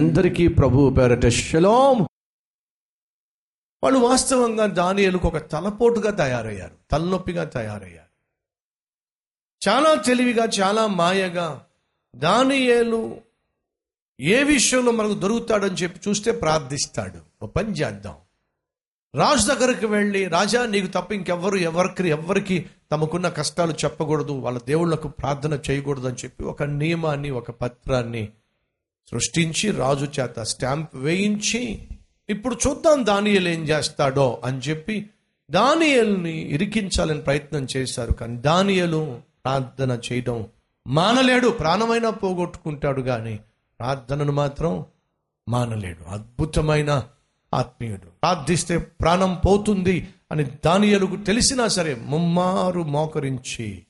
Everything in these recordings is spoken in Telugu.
అందరికీ ప్రభు పేరట శలోం వాళ్ళు వాస్తవంగా దానియలకు ఒక తలపోటుగా తయారయ్యారు తలనొప్పిగా తయారయ్యారు. చాలా తెలివిగా చాలా మాయగా దానియేలు ఏ విషయంలో మనకు దొరుకుతాడని చెప్పి చూస్తే ప్రార్థిస్తాడు. ఒక పని చేద్దాం. రాజు దగ్గరికి వెళ్ళి రాజా నీకు తప్ప ఇంకెవ్వరు ఎవరికి ఎవరికి తమకున్న కష్టాలు చెప్పకూడదు వాళ్ళ దేవుళ్ళకు ప్రార్థన చేయకూడదు అని చెప్పి ఒక నియమాన్ని ఒక పత్రాన్ని సృష్టించి రాజు చేత స్టాంప్ వేయించి ఇప్పుడు చూద్దాం దానియల్ ఏం చేస్తాడో అని చెప్పి దానియల్ని ఇరికించాలని ప్రయత్నం చేశారు. కానీ దానియలు ప్రార్థన చేయడం మానలేడు ప్రాణమైనా పోగొట్టుకుంటాడు కానీ ప్రార్థనను మాత్రం మానలేడు. అద్భుతమైన ఆత్మీయుడు. ప్రార్థిస్తే ప్రాణం పోతుంది అని దానియలకు తెలిసినా సరే ముమ్మారు మోకరించి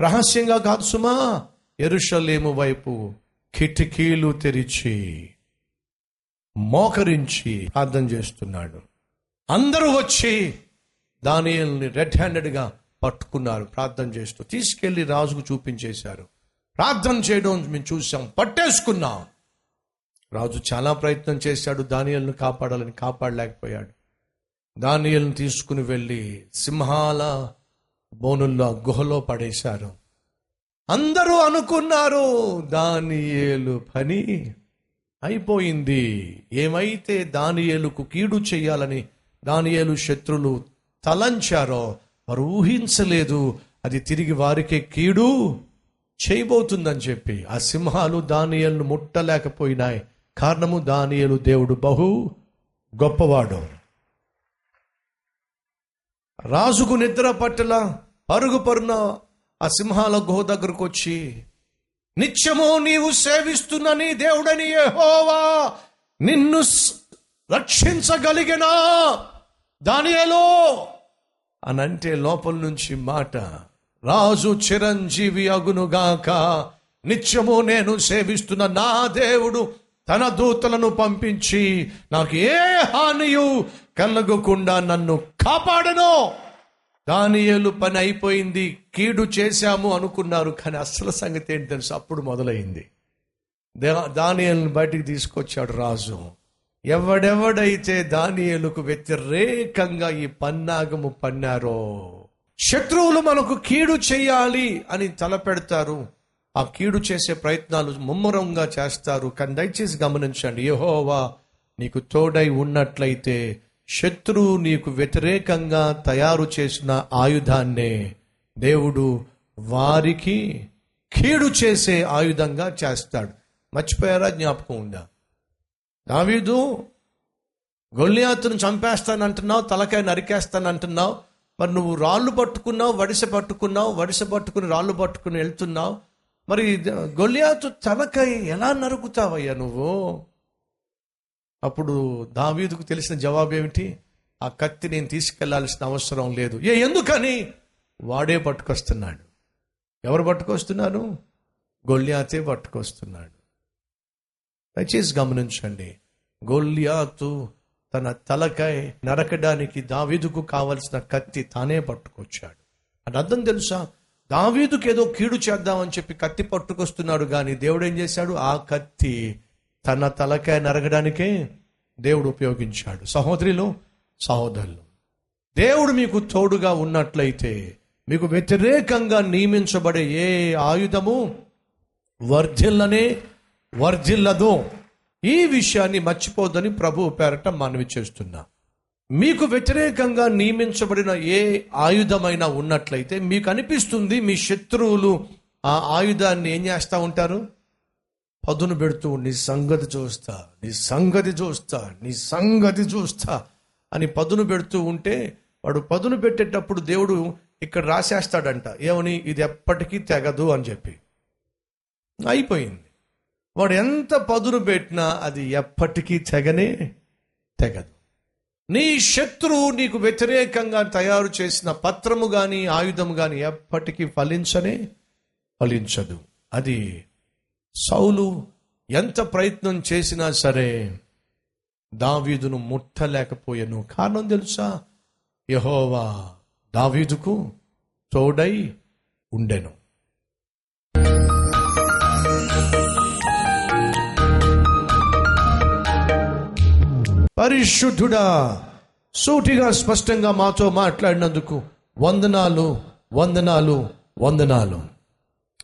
రహస్యంగా కాదు సుమా ఎరుషలేము వైపు కిటికీలు తెరిచి మోకరించి ప్రార్థన చేస్తున్నాడు. అందరూ వచ్చి దానియల్ని రెడ్ హ్యాండెడ్గా పట్టుకున్నారు ప్రార్థన చేస్తూ తీసుకెళ్ళి రాజుకు చూపించేశారు. ప్రార్థన చేయడం మేము చూసాం పట్టేసుకున్నాం. రాజు చాలా ప్రయత్నం చేశాడు దానియల్ని కాపాడాలని కాపాడలేకపోయాడు. దానియల్ని తీసుకుని వెళ్ళి సింహాల బోనుల్లో గుహలో పడేశారు. అందరూ అనుకున్నారు దానియేలు పని అయిపోయింది. ఏమైతే దానియేలుకు కీడు చేయాలని దానియేలు శత్రులు తలంచారో వారు ఊహించలేదు. అది తిరిగి వారికే కీడు చేయబోతుందని చెప్పి ఆ సింహాలు దానియలను ముట్టలేకపోయినాయి. కారణము దానియలు దేవుడు బహు గొప్పవాడు. రాజుకు నిద్ర పట్టల పరుగు పరున ఆ సింహాల గుహ దగ్గరకు వచ్చి నిత్యము నీవు సేవిస్తున్న నీ దేవుడని యెహోవా నిన్ను రక్షించగలిగినా దానియలో అని అంటే లోపల నుంచి మాట రాజు చిరంజీవి అగునుగాక నిత్యము నేను సేవిస్తున్న నా దేవుడు తన దూతలను పంపించి నాకు ఏ హానియు కలగకుండా నన్ను కాపాడను. దానియేలు పని అయిపోయింది కీడు చేశాము అనుకున్నారు కానీ అసలు సంగతి ఏంటి తెలుసు? అప్పుడు మొదలైంది. దా- బయటికి తీసుకొచ్చాడు రాజు. ఎవడెవడైతే దానియలకు వ్యతిరేకంగా ఈ పన్నాగము పన్నారో శత్రువులు మనకు కీడు చేయాలి అని తలపెడతారు ఆ కీడు చేసే ప్రయత్నాలు ముమ్మరంగా చేస్తారు. కానీ దయచేసి గమనించండి యహోవా నీకు తోడై ఉన్నట్లయితే శత్రువు నీకు వ్యతిరేకంగా తయారు చేసిన ఆయుధాన్నే దేవుడు వారికి కీడు చేసే ఆయుధంగా చేస్తాడు. మర్చిపోయారా? జ్ఞాపకం ఉందా? దావీదు గొల్లియాతును చంపేస్తానంటున్నావు తలకాయ నరికేస్తానంటున్నావు మరి నువ్వు రాళ్ళు పట్టుకున్నావు వడిసె పట్టుకున్నావు వడిసె పట్టుకుని రాళ్ళు పట్టుకుని వెళ్తున్నావు మరి గొల్లియాతు తలకాయ ఎలా నరుకుతావయ్యా నువ్వు? అప్పుడు దావీదుకు తెలిసిన జవాబు ఏమిటి ఆ కత్తి నేను తీసుకెళ్ళాల్సిన అవసరం లేదు. ఏ ఎందుకని? వాడే పట్టుకొస్తున్నాడు. ఎవరు పట్టుకొస్తున్నారు? గొల్లియాతే పట్టుకొస్తున్నాడు. దయచేసి గమనించండి. గొల్లియాతు తన తలకై నరకడానికి దావీదుకు కావలసిన కత్తి తానే పట్టుకొచ్చాడు. అని అర్థం తెలుసా? దావీదుకు ఏదో కీడు చేద్దామని చెప్పి కత్తి పట్టుకొస్తున్నాడు కానీ దేవుడు ఏం చేశాడు? ఆ కత్తి తన తలకాయ నరగడానికే దేవుడు ఉపయోగించాడు. సహోదరిలో సహోదరులు దేవుడు మీకు తోడుగా ఉన్నట్లయితే మీకు వ్యతిరేకంగా నియమించబడే ఏ ఆయుధము వర్ధిల్లనే వర్ధిల్లదు. ఈ విషయాన్ని మర్చిపోద్దని ప్రభు పేరట మనవి చేస్తున్నా. మీకు వ్యతిరేకంగా నియమించబడిన ఏ ఆయుధమైనా ఉన్నట్లయితే మీకు అనిపిస్తుంది మీ శత్రువులు ఆ ఆయుధాన్ని ఏం చేస్తూ ఉంటారు? పదును పెడుతూ నీ సంగతి చూస్తా నీ సంగతి చూస్తా నీ సంగతి చూస్తా అని పదును పెడుతూ ఉంటే వాడు పదును పెట్టేటప్పుడు దేవుడు ఇక్కడ రాసేస్తాడంట ఏమని? ఇది ఎప్పటికీ తెగదు అని చెప్పి. అయిపోయింది. వాడు ఎంత పదును పెట్టినా అది ఎప్పటికీ తెగనే తెగదు. నీ శత్రువు నీకు వ్యతిరేకంగా తయారు చేసిన పత్రము కానీ ఆయుధము కానీ ఎప్పటికీ ఫలించనే ఫలించదు. అది సౌలు ఎంత ప్రయత్నం చేసినా సరే దావీదును ముట్టలేకపోయాను. కారణం తెలుసా? యహోవా దావీదుకు తోడై ఉండెను. పరిశుద్ధుడా సూటిగా స్పష్టంగా మాతో మాట్లాడినందుకు వందనాలు వందనాలు వందనాలు.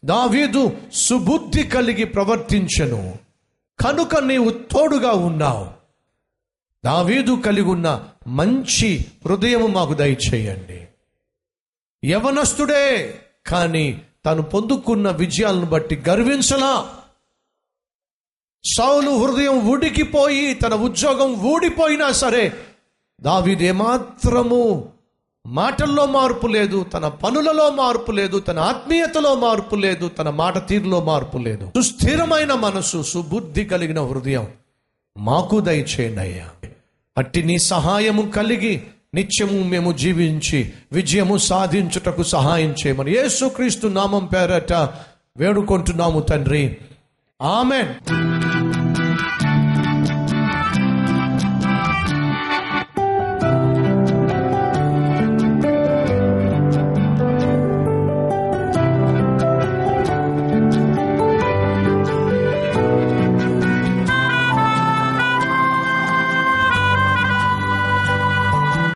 దావీదు సుబుద్ధి కలిగి ప్రవర్తించను. కనుక నీవు తోడుగా ఉన్నావు. దావీదు కలిగి ఉన్న మంచి హృదయము మాకు దయచేయండి. యవనస్తుడే కానీ తను పొందుకున్న విజయాలను బట్టి గర్వించలా. సౌలు హృదయం ఊడికిపోయి తన ఉద్యోగం ఊడిపోయినా సరే దావీదేమాత్రము మాటల్లో మార్పు లేదు తన పనులలో మార్పు లేదు తన ఆత్మీయతలో మార్పు లేదు తన మాట తీరులో మార్పు లేదు. సుస్థిరమైన మనసు సుబుద్ధి కలిగిన హృదయం. మాకు దయచేయండి అయ్యా. అట్టి నీ సహాయము కలిగి నిత్యము మేము జీవించి విజయము సాధించుటకు సహాయం చేయమని యేసుక్రీస్తు నామం పేరట వేడుకుంటున్నాము తండ్రి. ఆమెన్.